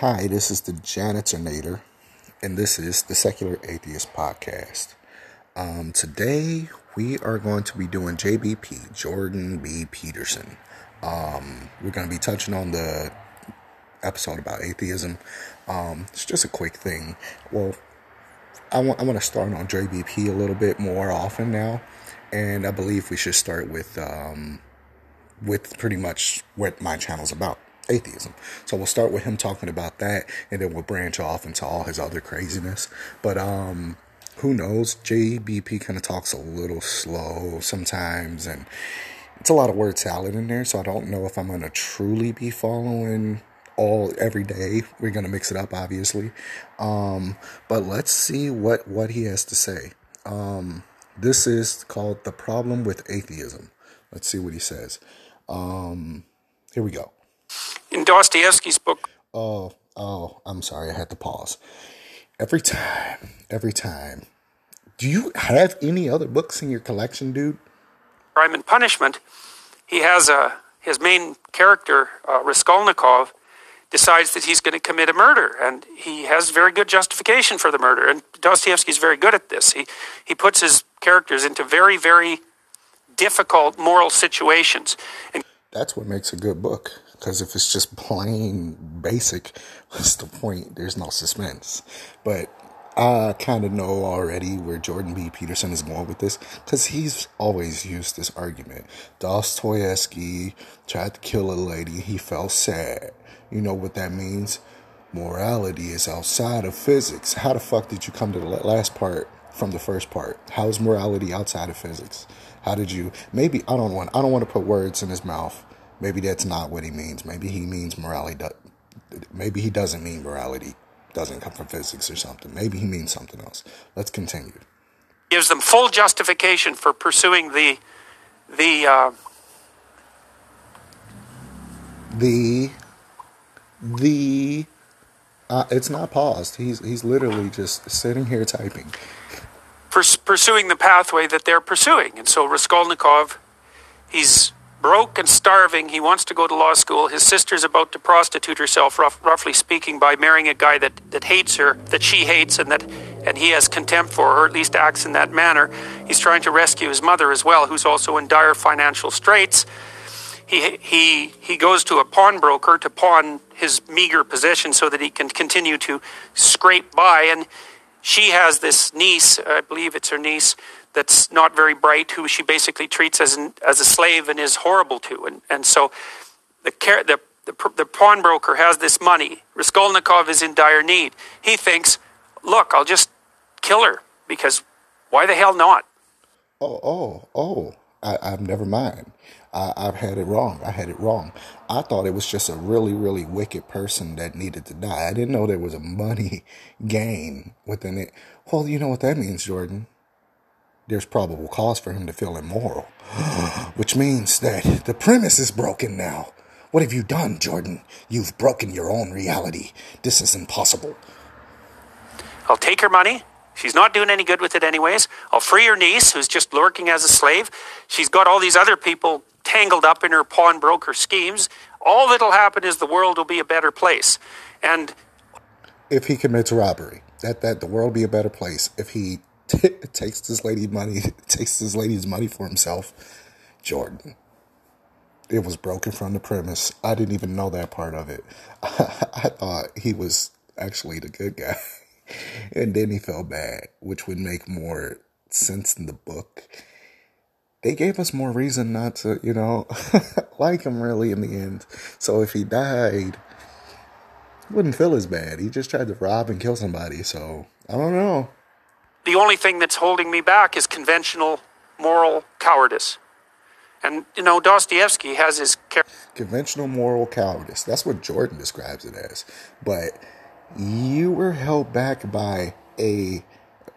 Hi, this is the Janitornator, and this is the Secular Atheist Podcast. Um, today we are going to be doing JBP, Jordan B. Peterson. Um, we're going to be touching on the episode about atheism. Um, it's just a quick thing. Well, I want I to start on JBP a little bit more often now, and I believe we should start with um, with pretty much what my channel's about atheism. So we'll start with him talking about that, and then we'll branch off into all his other craziness. But um, who knows? JBP kind of talks a little slow sometimes, and it's a lot of word salad in there. So I don't know if I'm gonna truly be following all every day. We're gonna mix it up, obviously. Um, but let's see what what he has to say. Um, this is called the problem with atheism. Let's see what he says. Um, here we go in Dostoevsky's book. Oh, oh, I'm sorry, I had to pause. Every time, every time. Do you have any other books in your collection, dude? Crime and Punishment. He has a his main character, uh, Raskolnikov, decides that he's going to commit a murder, and he has very good justification for the murder. And Dostoevsky's very good at this. He he puts his characters into very very difficult moral situations. And that's what makes a good book. Because if it's just plain basic, what's the point? There's no suspense. But I kind of know already where Jordan B. Peterson is going with this because he's always used this argument. Dostoevsky tried to kill a lady, he felt sad. You know what that means? Morality is outside of physics. How the fuck did you come to the last part from the first part? How is morality outside of physics? How did you? Maybe I don't want. I don't want to put words in his mouth Maybe that's not what he means. Maybe he means morality. Maybe he doesn't mean morality doesn't come from physics or something. Maybe he means something else. Let's continue. Gives them full justification for pursuing the the uh... the the uh, it's not paused. He's he's literally just sitting here typing. pursuing the pathway that they're pursuing, and so Raskolnikov, he's broke and starving. He wants to go to law school. His sister's about to prostitute herself, rough, roughly speaking, by marrying a guy that, that hates her, that she hates, and that and he has contempt for her, at least acts in that manner. He's trying to rescue his mother as well, who's also in dire financial straits. He, he, he goes to a pawnbroker to pawn his meager possession so that he can continue to scrape by. And she has this niece, I believe it's her niece, that's not very bright, who she basically treats as an, as a slave and is horrible to. And and so the the the, the pawnbroker has this money. Raskolnikov is in dire need. He thinks, look, I'll just kill her because why the hell not? Oh, oh, oh! I, I've never mind. I, I've had it wrong. I had it wrong. I thought it was just a really, really wicked person that needed to die. I didn't know there was a money gain within it. Well, you know what that means, Jordan there's probable cause for him to feel immoral, which means that the premise is broken now. What have you done, Jordan? You've broken your own reality. This is impossible. I'll take her money. She's not doing any good with it, anyways. I'll free her niece, who's just lurking as a slave. She's got all these other people tangled up in her pawnbroker schemes. All that'll happen is the world will be a better place. And if he commits robbery, that that the world be a better place. If he takes this lady money, takes this lady's money for himself. Jordan. It was broken from the premise. I didn't even know that part of it. I thought he was actually the good guy. And then he felt bad, which would make more sense in the book. They gave us more reason not to, you know, like him really in the end. So if he died, wouldn't feel as bad. He just tried to rob and kill somebody. So I don't know the only thing that's holding me back is conventional moral cowardice. And, you know, Dostoevsky has his. Conventional moral cowardice. That's what Jordan describes it as. But you were held back by a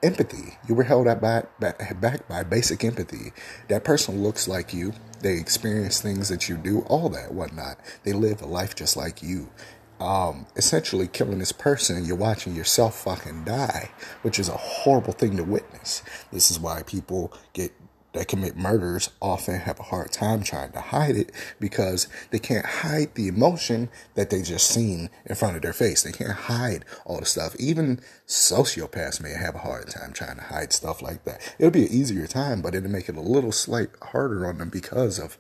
empathy. You were held back, back, back by basic empathy. That person looks like you. They experience things that you do, all that, whatnot. They live a life just like you um, essentially killing this person, you're watching yourself fucking die, which is a horrible thing to witness. This is why people get that commit murders often have a hard time trying to hide it because they can't hide the emotion that they just seen in front of their face. They can't hide all the stuff. Even sociopaths may have a hard time trying to hide stuff like that. It'll be an easier time, but it'll make it a little slight harder on them because of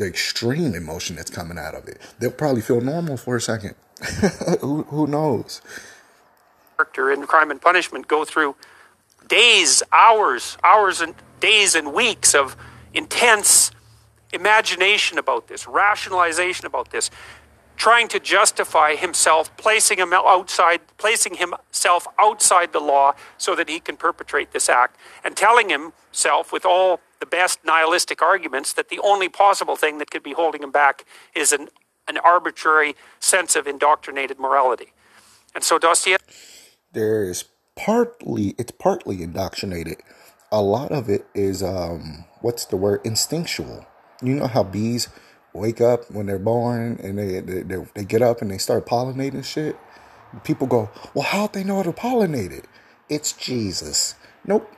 the extreme emotion that's coming out of it. They'll probably feel normal for a second. who, who knows? Character in Crime and Punishment go through days, hours, hours and days and weeks of intense imagination about this, rationalization about this, trying to justify himself, placing him outside, placing himself outside the law so that he can perpetrate this act, and telling himself with all the best nihilistic arguments that the only possible thing that could be holding him back is an, an arbitrary sense of indoctrinated morality. And so Dostoevsky. There is partly, it's partly indoctrinated. A lot of it is um what's the word? Instinctual. You know how bees wake up when they're born and they they, they, they get up and they start pollinating shit? People go well how'd they know to pollinate it? It's jesus. Nope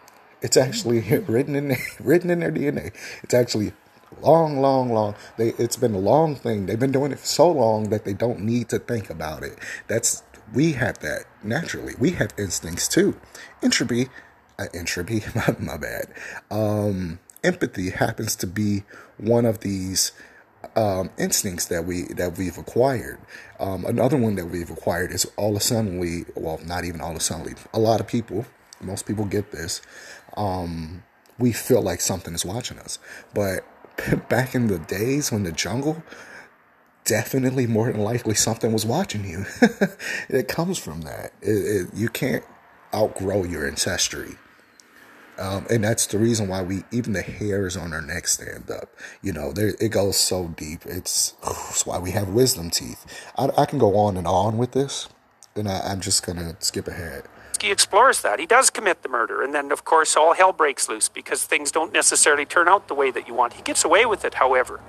it's actually written in written in their dna it's actually long long long they it's been a long thing they've been doing it for so long that they don't need to think about it that's we have that naturally we have instincts too entropy uh, entropy, my, my bad. Um, empathy happens to be one of these um, instincts that we that we've acquired. Um, another one that we've acquired is all of a sudden we, well, not even all of a sudden, a lot of people, most people get this. Um, we feel like something is watching us, but back in the days when the jungle, definitely more than likely something was watching you. it comes from that. It, it, you can't outgrow your ancestry. Um, and that's the reason why we even the hairs on our neck stand up. You know, there it goes so deep. It's that's why we have wisdom teeth. I, I can go on and on with this, and I, I'm just gonna skip ahead. He explores that. He does commit the murder, and then of course all hell breaks loose because things don't necessarily turn out the way that you want. He gets away with it, however.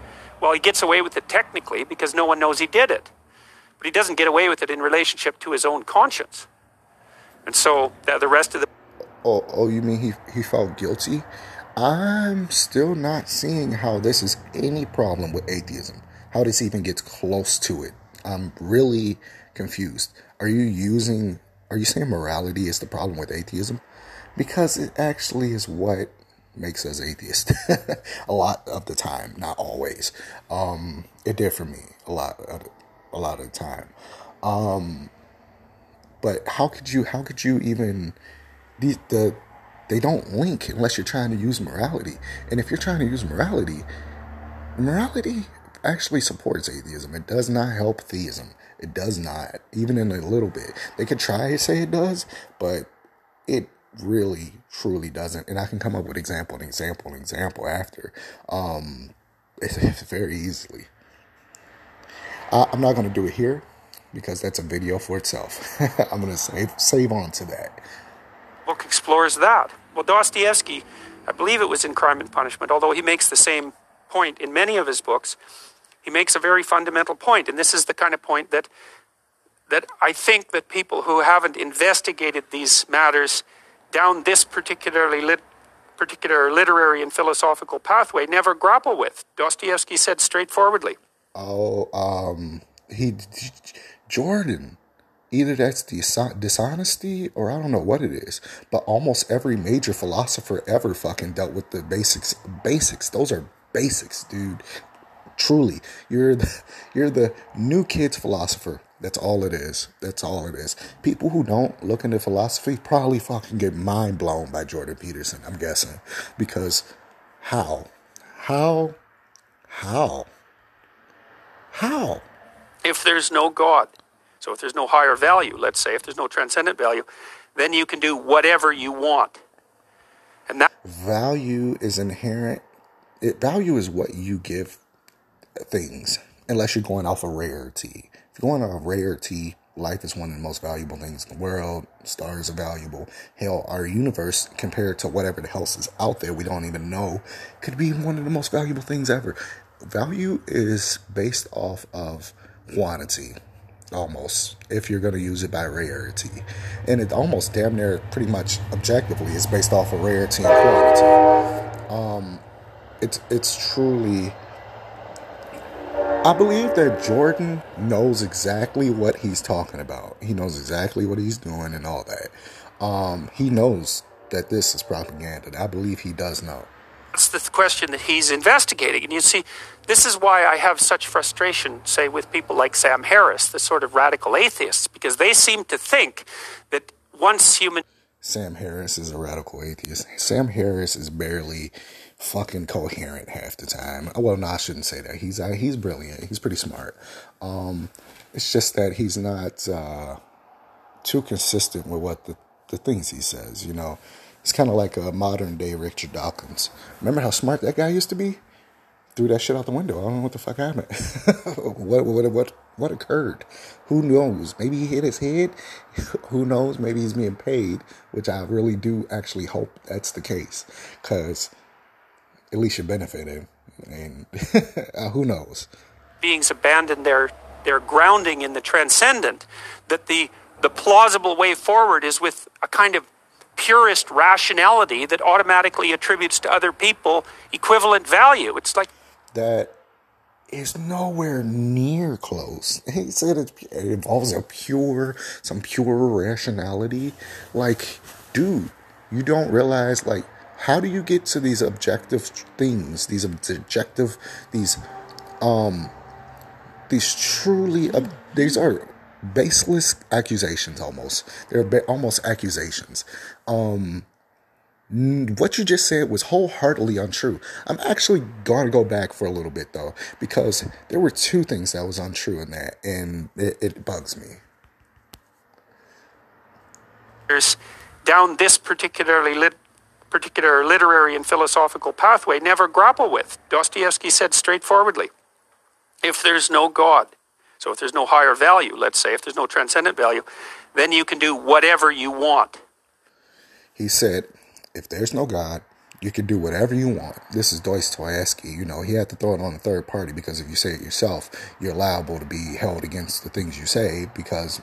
Well, he gets away with it technically because no one knows he did it, but he doesn't get away with it in relationship to his own conscience. And so the rest of the oh, oh, you mean he, he felt guilty? I'm still not seeing how this is any problem with atheism. How this even gets close to it. I'm really confused. Are you using, are you saying morality is the problem with atheism? Because it actually is what makes us atheists a lot of the time, not always. Um, it did for me a lot, of, a lot of the time. Um, but how could you, how could you even the, the they don't link unless you're trying to use morality. And if you're trying to use morality, morality actually supports atheism. It does not help theism. It does not, even in a little bit. They could try to say it does, but it really, truly doesn't. And I can come up with example and example and example after. Um, it's, it's very easily. I, I'm not going to do it here because that's a video for itself. I'm going to save save on to that book explores that. Well, Dostoevsky, I believe it was in Crime and Punishment, although he makes the same point in many of his books, he makes a very fundamental point, and this is the kind of point that that I think that people who haven't investigated these matters down this particularly lit, particular literary and philosophical pathway never grapple with. Dostoevsky said straightforwardly. Oh, um, he Jordan Either that's the dishonesty or I don't know what it is. But almost every major philosopher ever fucking dealt with the basics. Basics. Those are basics, dude. Truly, you're the, you're the new kids philosopher. That's all it is. That's all it is. People who don't look into philosophy probably fucking get mind blown by Jordan Peterson, I'm guessing. Because how? How? How? How? If there's no God, so if there's no higher value, let's say, if there's no transcendent value, then you can do whatever you want. And that value is inherent. It, value is what you give things, unless you're going off a of rarity. If you're going off of rarity, life is one of the most valuable things in the world. Stars are valuable. Hell, our universe, compared to whatever the else is out there, we don't even know, could be one of the most valuable things ever. Value is based off of quantity almost if you're going to use it by rarity and it almost damn near pretty much objectively is based off of rarity and quantity Um, it's it's truly. I believe that Jordan knows exactly what he's talking about. He knows exactly what he's doing and all that. Um, he knows that this is propaganda. I believe he does know. That's the question that he's investigating. And you see, this is why I have such frustration, say, with people like Sam Harris, the sort of radical atheists, because they seem to think that once human. Sam Harris is a radical atheist. Sam Harris is barely fucking coherent half the time. Well, no, I shouldn't say that. He's uh, he's brilliant. He's pretty smart. Um, it's just that he's not uh, too consistent with what the the things he says. You know, He's kind of like a modern day Richard Dawkins. Remember how smart that guy used to be? Threw that shit out the window. I don't know what the fuck happened. what, what, what, what occurred? Who knows? Maybe he hit his head. Who knows? Maybe he's being paid, which I really do actually hope that's the case. Because at least you're benefiting. And uh, who knows? Beings abandon their, their grounding in the transcendent. That the, the plausible way forward is with a kind of purist rationality that automatically attributes to other people equivalent value. It's like that is nowhere near close. He said it involves a pure, some pure rationality. Like, dude, you don't realize, like, how do you get to these objective things, these objective, these, um, these truly, uh, these are baseless accusations almost. They're ba- almost accusations. Um, what you just said was wholeheartedly untrue. I'm actually going to go back for a little bit though, because there were two things that was untrue in that, and it, it bugs me. There's down this particularly lit, particular literary and philosophical pathway never grapple with. Dostoevsky said straightforwardly, if there's no God, so if there's no higher value, let's say, if there's no transcendent value, then you can do whatever you want. He said, if there's no God, you can do whatever you want. This is Dostoevsky. You know, he had to throw it on a third party because if you say it yourself, you're liable to be held against the things you say because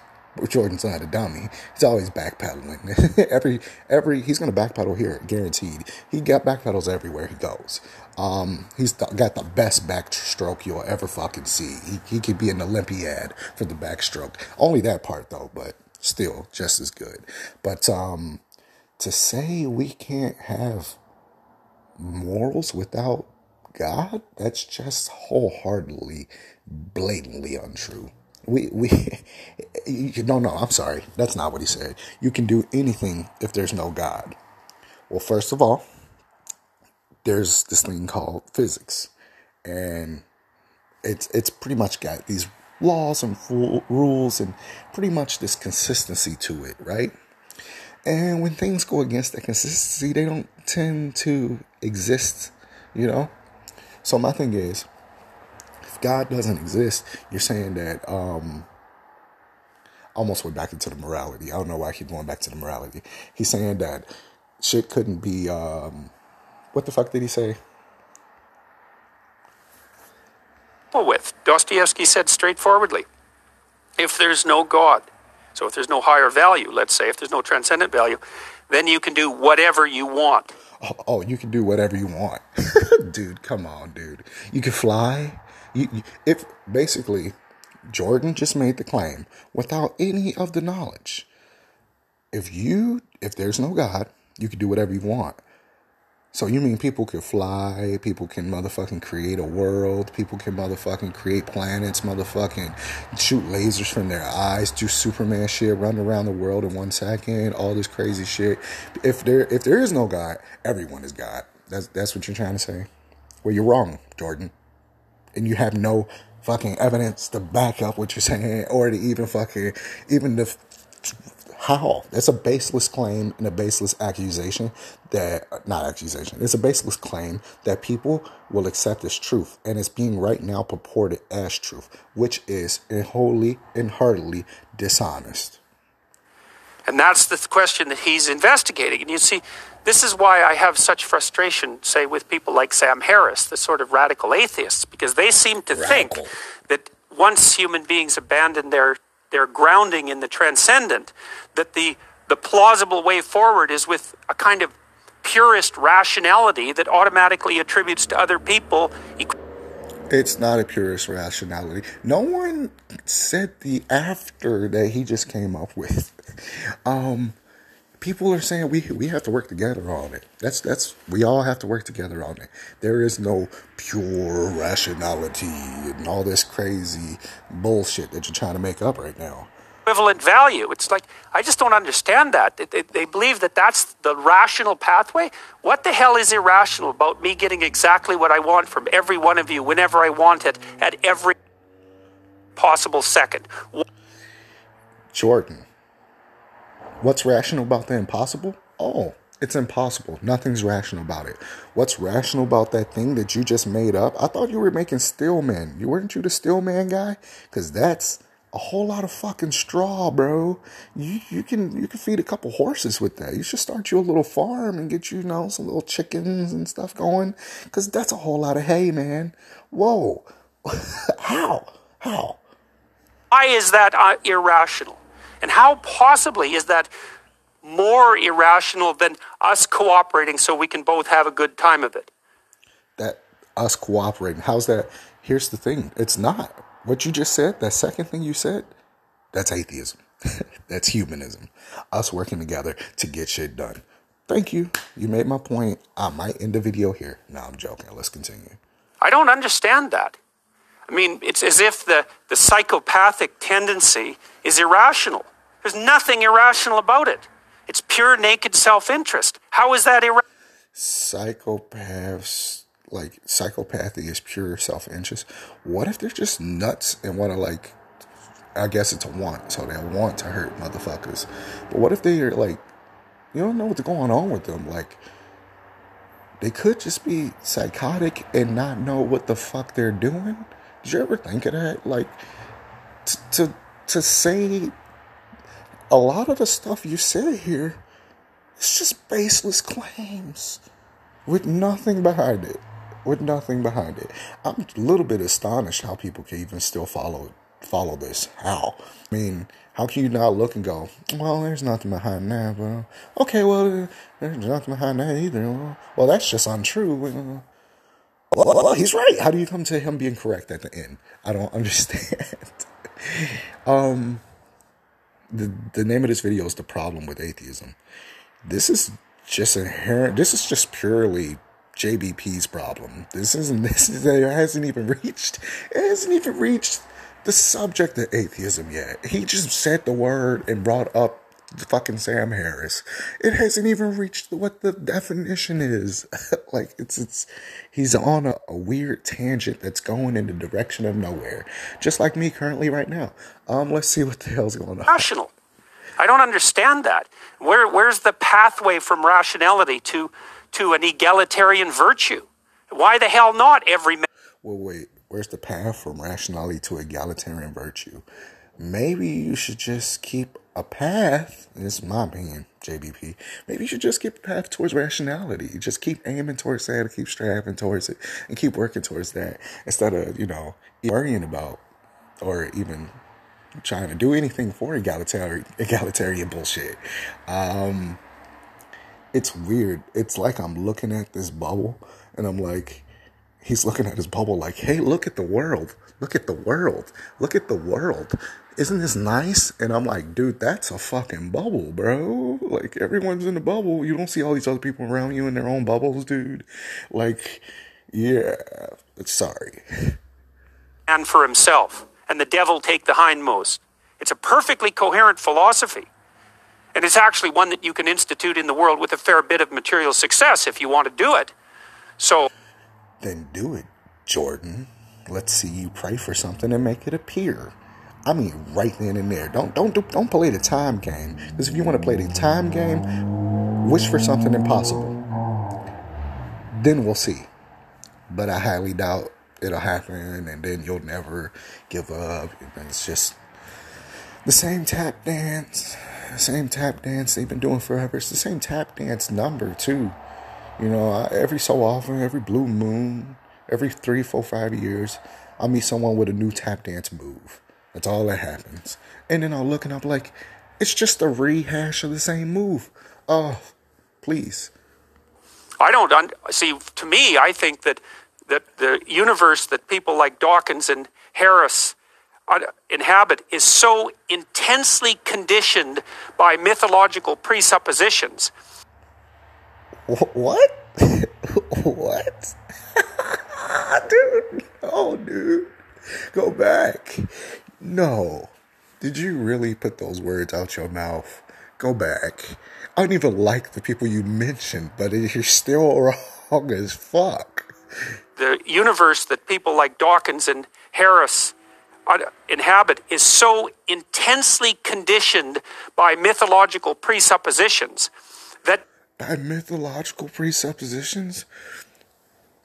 Jordan's not a dummy. He's always backpedaling. every every he's gonna backpedal here, guaranteed. He got backpedals everywhere he goes. Um, he's got the best backstroke you'll ever fucking see. He, he could be an Olympiad for the backstroke. Only that part though, but still just as good. But um, to say we can't have morals without God, that's just wholeheartedly, blatantly untrue. We we you, no no I'm sorry that's not what he said. You can do anything if there's no God. Well, first of all, there's this thing called physics, and it's it's pretty much got these laws and rules and pretty much this consistency to it, right? And when things go against that consistency, they don't tend to exist, you know. So my thing is, if God doesn't exist, you're saying that um almost went back into the morality. I don't know why I keep going back to the morality. He's saying that shit couldn't be um what the fuck did he say? Well, with Dostoevsky said straightforwardly, if there's no God, so if there's no higher value, let's say, if there's no transcendent value, then you can do whatever you want. Oh, oh you can do whatever you want, dude. Come on, dude. You can fly. If basically, Jordan just made the claim without any of the knowledge. If you, if there's no God, you can do whatever you want. So you mean people can fly, people can motherfucking create a world, people can motherfucking create planets, motherfucking shoot lasers from their eyes, do Superman shit, run around the world in one second, all this crazy shit. If there if there is no God, everyone is God. That's that's what you're trying to say. Well, you're wrong, Jordan. And you have no fucking evidence to back up what you're saying or to even fucking even the how? That's a baseless claim and a baseless accusation that, not accusation, it's a baseless claim that people will accept as truth. And it's being right now purported as truth, which is wholly and heartily dishonest. And that's the question that he's investigating. And you see, this is why I have such frustration, say, with people like Sam Harris, the sort of radical atheists, because they seem to radical. think that once human beings abandon their their grounding in the transcendent, that the, the plausible way forward is with a kind of purist rationality that automatically attributes to other people. It's not a purist rationality. No one said the after that he just came up with. Um, people are saying we we have to work together on it. That's that's we all have to work together on it. There is no pure rationality and all this crazy bullshit that you're trying to make up right now. Equivalent value. It's like I just don't understand that. They, they, they believe that that's the rational pathway. What the hell is irrational about me getting exactly what I want from every one of you whenever I want it at every possible second? Jordan What's rational about the impossible? Oh, it's impossible. Nothing's rational about it. What's rational about that thing that you just made up? I thought you were making steelman. You weren't you the steelman guy? Cause that's a whole lot of fucking straw, bro. You you can you can feed a couple horses with that. You should start you a little farm and get you, you know some little chickens and stuff going. Cause that's a whole lot of hay, man. Whoa, how how? Why is that uh, irrational? And how possibly is that more irrational than us cooperating so we can both have a good time of it? That us cooperating, how's that? Here's the thing it's not. What you just said, that second thing you said, that's atheism. that's humanism. Us working together to get shit done. Thank you. You made my point. I might end the video here. No, I'm joking. Let's continue. I don't understand that. I mean, it's as if the, the psychopathic tendency is irrational. There's nothing irrational about it. It's pure naked self interest. How is that irrational? Psychopaths, like psychopathy is pure self interest. What if they're just nuts and want to, like, I guess it's a want, so they want to hurt motherfuckers. But what if they're like, you don't know what's going on with them? Like, they could just be psychotic and not know what the fuck they're doing. Did you ever think of that? Like, t- to to say a lot of the stuff you say here is just baseless claims with nothing behind it. With nothing behind it. I'm a little bit astonished how people can even still follow follow this. How? I mean, how can you not look and go, well, there's nothing behind that, but okay, well, there's nothing behind that either. Well, that's just untrue. Well, he's right. How do you come to him being correct at the end? I don't understand. um, the the name of this video is the problem with atheism. This is just inherent. This is just purely JBP's problem. This isn't. This is, it hasn't even reached. It hasn't even reached the subject of atheism yet. He just said the word and brought up fucking Sam Harris. It hasn't even reached what the definition is. like it's it's he's on a, a, weird tangent that's going in the direction of nowhere. Just like me currently right now. Um let's see what the hell's going on. Rational. I don't understand that. Where where's the pathway from rationality to to an egalitarian virtue? Why the hell not every man? Well wait, where's the path from rationality to egalitarian virtue? Maybe you should just keep a path, this is my opinion, JBP, maybe you should just keep a path towards rationality. Just keep aiming towards that, keep striving towards it, and keep working towards that instead of, you know, worrying about or even trying to do anything for egalitarian, egalitarian bullshit. Um, it's weird. It's like I'm looking at this bubble and I'm like, he's looking at his bubble like, hey, look at the world. Look at the world. Look at the world. Isn't this nice? And I'm like, dude, that's a fucking bubble, bro. Like, everyone's in the bubble. You don't see all these other people around you in their own bubbles, dude. Like, yeah, sorry. And for himself, and the devil take the hindmost. It's a perfectly coherent philosophy. And it's actually one that you can institute in the world with a fair bit of material success if you want to do it. So. Then do it, Jordan. Let's see you pray for something and make it appear. I mean, right then and there. Don't don't don't play the time game. Because if you want to play the time game, wish for something impossible. Then we'll see. But I highly doubt it'll happen, and then you'll never give up. It's just the same tap dance, same tap dance they've been doing forever. It's the same tap dance number too. You know, every so often, every blue moon, every three, four, five years, I'll meet someone with a new tap dance move. That's all that happens. And then I'll look and I'm like, it's just a rehash of the same move. Oh, please. I don't un- see. To me, I think that that the universe that people like Dawkins and Harris inhabit is so intensely conditioned by mythological presuppositions. What? what? dude, oh, dude, go back. No. Did you really put those words out your mouth? Go back. I don't even like the people you mentioned, but you're still wrong as fuck. The universe that people like Dawkins and Harris inhabit is so intensely conditioned by mythological presuppositions that. By mythological presuppositions?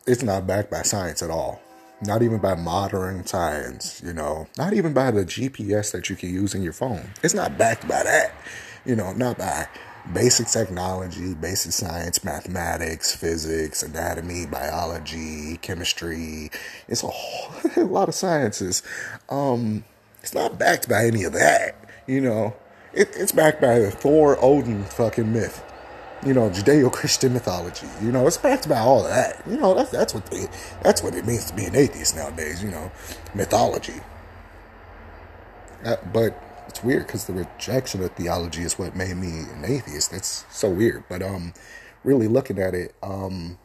It's not backed by science at all not even by modern science, you know, not even by the GPS that you can use in your phone. It's not backed by that, you know, not by basic technology, basic science, mathematics, physics, anatomy, biology, chemistry. It's a, whole, a lot of sciences. Um, it's not backed by any of that, you know. It, it's backed by the Thor Odin fucking myth you know, Judeo-Christian mythology. You know, it's backed by all of that. You know, that's that's what that's what it means to be an atheist nowadays. You know, mythology. Uh, but it's weird because the rejection of theology is what made me an atheist. That's so weird. But um, really looking at it, um,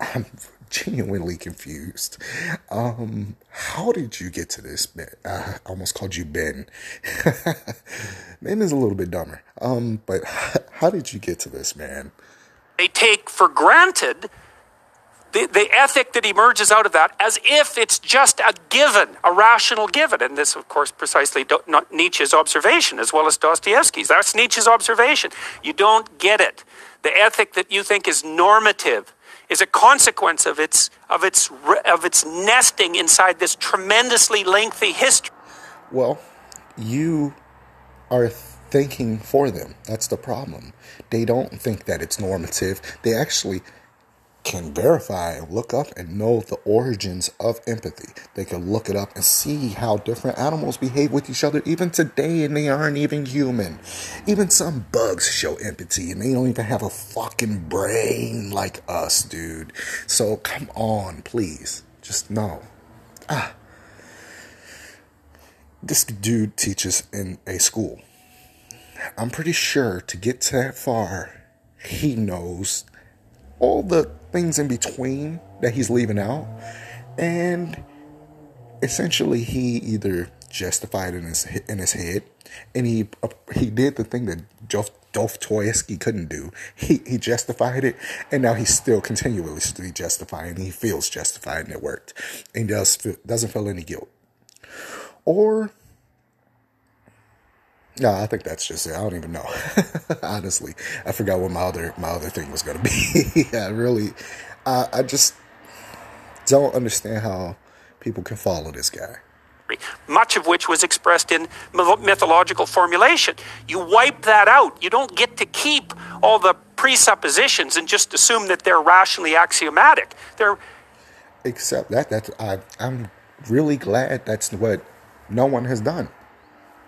I'm genuinely confused. Um, how did you get to this? Ben? I almost called you Ben. ben is a little bit dumber. Um, but how did you get to this, man? They take for granted the, the ethic that emerges out of that as if it's just a given, a rational given. And this, of course, precisely do, Nietzsche's observation as well as Dostoevsky's. That's Nietzsche's observation. You don't get it. The ethic that you think is normative is a consequence of its of its of its nesting inside this tremendously lengthy history. Well, you are thinking for them. That's the problem. They don't think that it's normative. They actually can verify, and look up, and know the origins of empathy. They can look it up and see how different animals behave with each other even today, and they aren't even human. Even some bugs show empathy, and they don't even have a fucking brain like us, dude. So come on, please. Just know. Ah. This dude teaches in a school. I'm pretty sure to get that far, he knows all the things in between that he's leaving out. And essentially, he either justified in his in his head, and he uh, he did the thing that Jof, Dostoevsky couldn't do. He he justified it, and now he's still continuously justifying. He feels justified, and it worked. And does doesn't feel any guilt, or no, I think that's just it. I don't even know. Honestly, I forgot what my other my other thing was gonna be. yeah, really, I, I just don't understand how people can follow this guy. Much of which was expressed in mythological formulation. You wipe that out. You don't get to keep all the presuppositions and just assume that they're rationally axiomatic. They're except that that I I'm really glad that's what no one has done.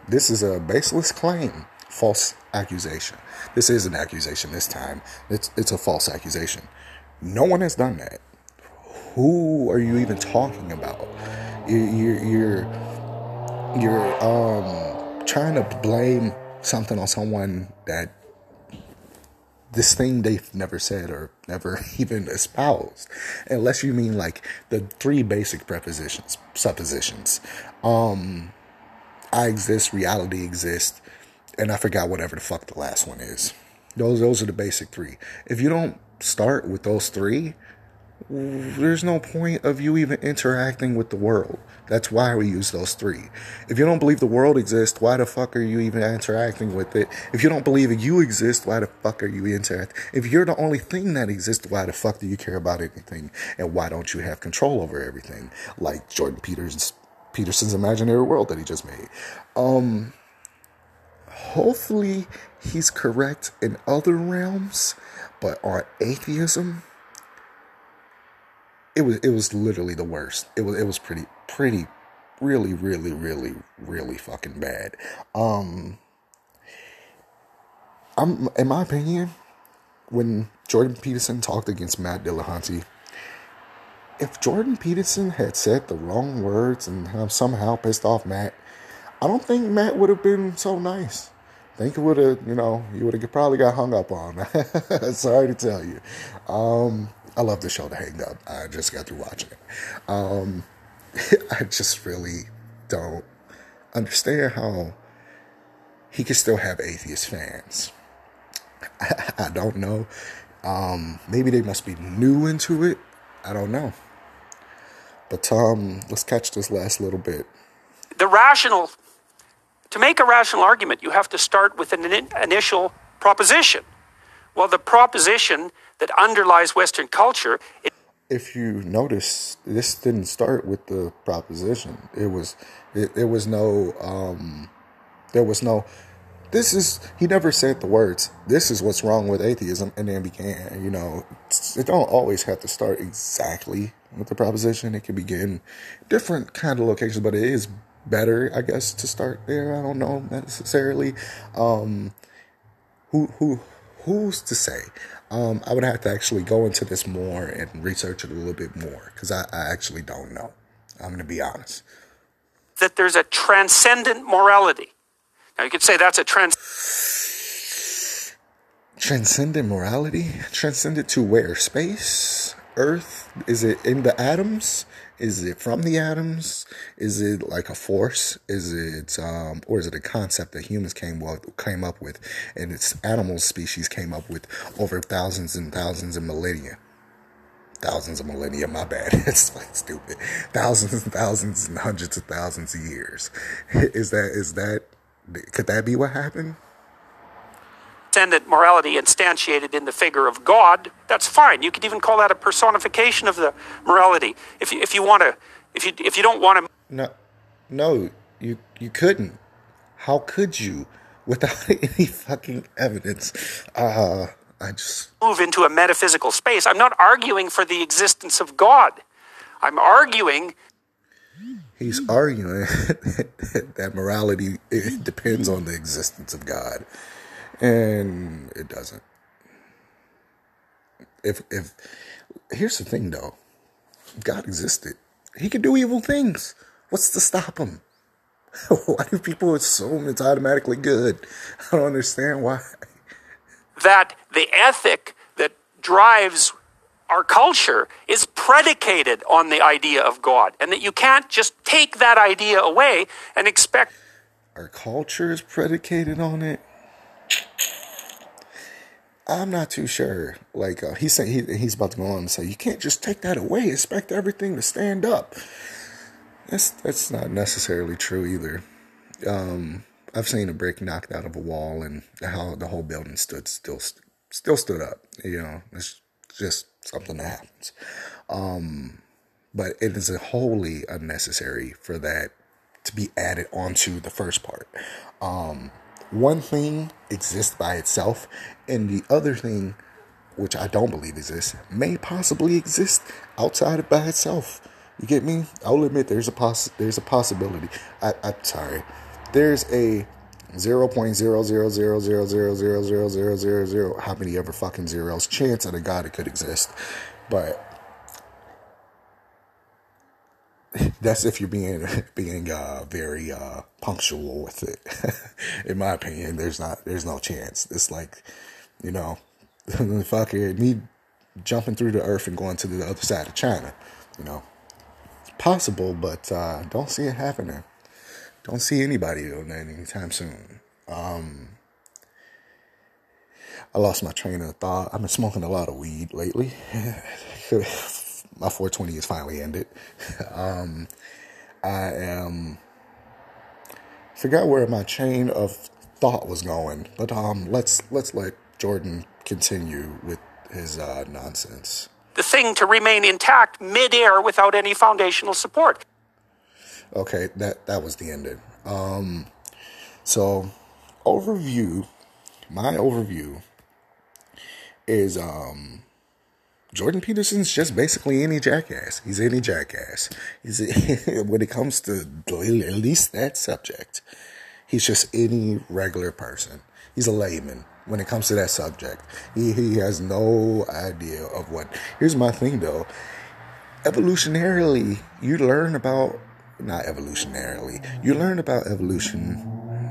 This is a baseless claim, false accusation. This is an accusation this time. It's it's a false accusation. No one has done that. Who are you even talking about? You're you're you're um trying to blame something on someone that this thing they've never said or never even espoused unless you mean like the three basic prepositions suppositions um I exist, reality exists, and I forgot whatever the fuck the last one is. Those those are the basic three. If you don't start with those three, there's no point of you even interacting with the world. That's why we use those three. If you don't believe the world exists, why the fuck are you even interacting with it? If you don't believe you exist, why the fuck are you interacting? If you're the only thing that exists, why the fuck do you care about anything? And why don't you have control over everything? Like Jordan Peters Peterson's imaginary world that he just made. Um, hopefully, he's correct in other realms, but on atheism, it was it was literally the worst. It was it was pretty pretty really really really really fucking bad. Um, I'm in my opinion, when Jordan Peterson talked against Matt Dillahunty. If Jordan Peterson had said the wrong words and somehow pissed off Matt, I don't think Matt would have been so nice. I think it would have, you know, you would have probably got hung up on. Sorry to tell you. Um, I love the show, The Hang Up. I just got through watching it. Um, I just really don't understand how he can still have atheist fans. I, I don't know. Um, maybe they must be new into it. I don't know. But um, let's catch this last little bit. The rational, to make a rational argument, you have to start with an in- initial proposition. Well, the proposition that underlies Western culture. It- if you notice, this didn't start with the proposition. It was, it, there was no, um, there was no this is he never said the words this is what's wrong with atheism and then began you know it don't always have to start exactly with the proposition it can begin different kind of locations but it is better i guess to start there i don't know necessarily um who who who's to say um i would have to actually go into this more and research it a little bit more because I, I actually don't know i'm gonna be honest that there's a transcendent morality now you could say that's a trans. Transcendent morality? Transcendent to where? Space? Earth? Is it in the atoms? Is it from the atoms? Is it like a force? Is it, um, or is it a concept that humans came well, came up with, and its animal species came up with over thousands and thousands of millennia? Thousands of millennia, my bad. It's like stupid. Thousands and thousands and hundreds of thousands of years. Is that is that could that be what happened? Transcendent morality instantiated in the figure of God, that's fine. You could even call that a personification of the morality. If you, if you want to, if you, if you don't want to. No, no, you, you couldn't. How could you without any fucking evidence? Uh, I just. Move into a metaphysical space. I'm not arguing for the existence of God. I'm arguing he's arguing that morality it depends on the existence of God, and it doesn't. If if here's the thing though, God existed, He could do evil things. What's to stop him? why do people assume it's automatically good? I don't understand why. That the ethic that drives our culture is predicated on the idea of God, and that you can't just take that idea away and expect. Our culture is predicated on it. I'm not too sure. Like uh, he's he, he's about to go on and say, you can't just take that away. Expect everything to stand up. That's that's not necessarily true either. Um, I've seen a brick knocked out of a wall and how the whole building stood still still stood up. You know, it's just something that happens. Um, but it is wholly unnecessary for that to be added onto the first part. Um, one thing exists by itself, and the other thing, which I don't believe exists, may possibly exist outside of by itself. You get me? I'll admit there's a poss- there's a possibility. I, I'm sorry. There's a 0.00000000000 how many ever fucking zeros chance that a god it could exist. But that's if you're being being uh, very uh, punctual with it. In my opinion, there's not there's no chance. It's like, you know, fucking me jumping through the earth and going to the other side of China. You know, it's possible, but uh, don't see it happening. Don't see anybody doing that anytime soon. Um, I lost my train of thought. I've been smoking a lot of weed lately. My 420 is finally ended. Um, I am forgot where my chain of thought was going, but um, let's let's let Jordan continue with his uh, nonsense. The thing to remain intact midair without any foundational support. Okay, that that was the ending. Um, so overview, my overview is um Jordan Peterson's just basically any jackass. He's any jackass. He's when it comes to at least that subject, he's just any regular person. He's a layman. when it comes to that subject. He he has no idea of what. Here's my thing though. Evolutionarily, you learn about not evolutionarily. You learn about evolution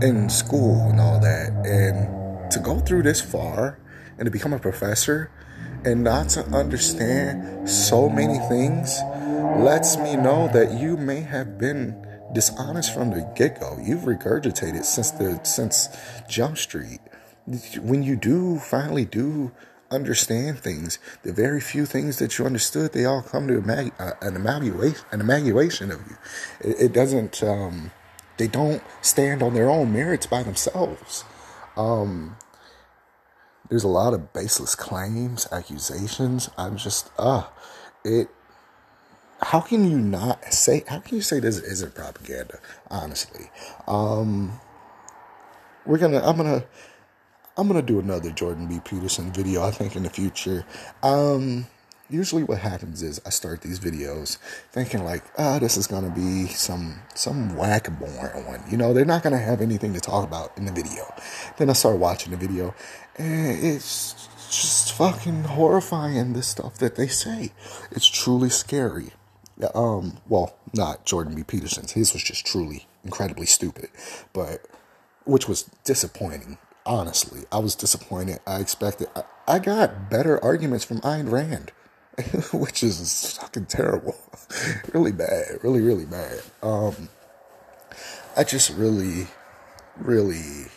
in school and all that, and to go through this far and to become a professor and not to understand so many things lets me know that you may have been dishonest from the get-go. You've regurgitated since the since Jump Street. When you do finally do understand things, the very few things that you understood, they all come to uh, an evaluation, an evaluation of you. It, it doesn't. Um, they don't stand on their own merits by themselves. Um, there's a lot of baseless claims, accusations. I'm just, uh, it how can you not say how can you say this isn't propaganda honestly? Um we're gonna i'm gonna i'm gonna do another jordan b. Peterson video i think in the future. Um usually what happens is i start these videos thinking like ah oh, this is gonna be some some whack boring one. You know they're not gonna have anything to talk about in the video. Then i start watching the video it's just fucking horrifying the stuff that they say it's truly scary um, well, not Jordan B. Peterson's. His was just truly incredibly stupid, but which was disappointing. Honestly, I was disappointed. I expected. I, I got better arguments from Ayn Rand, which is fucking terrible, really bad, really really bad. Um, I just really, really.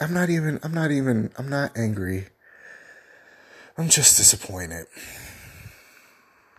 I'm not even. I'm not even. I'm not angry. I'm just disappointed.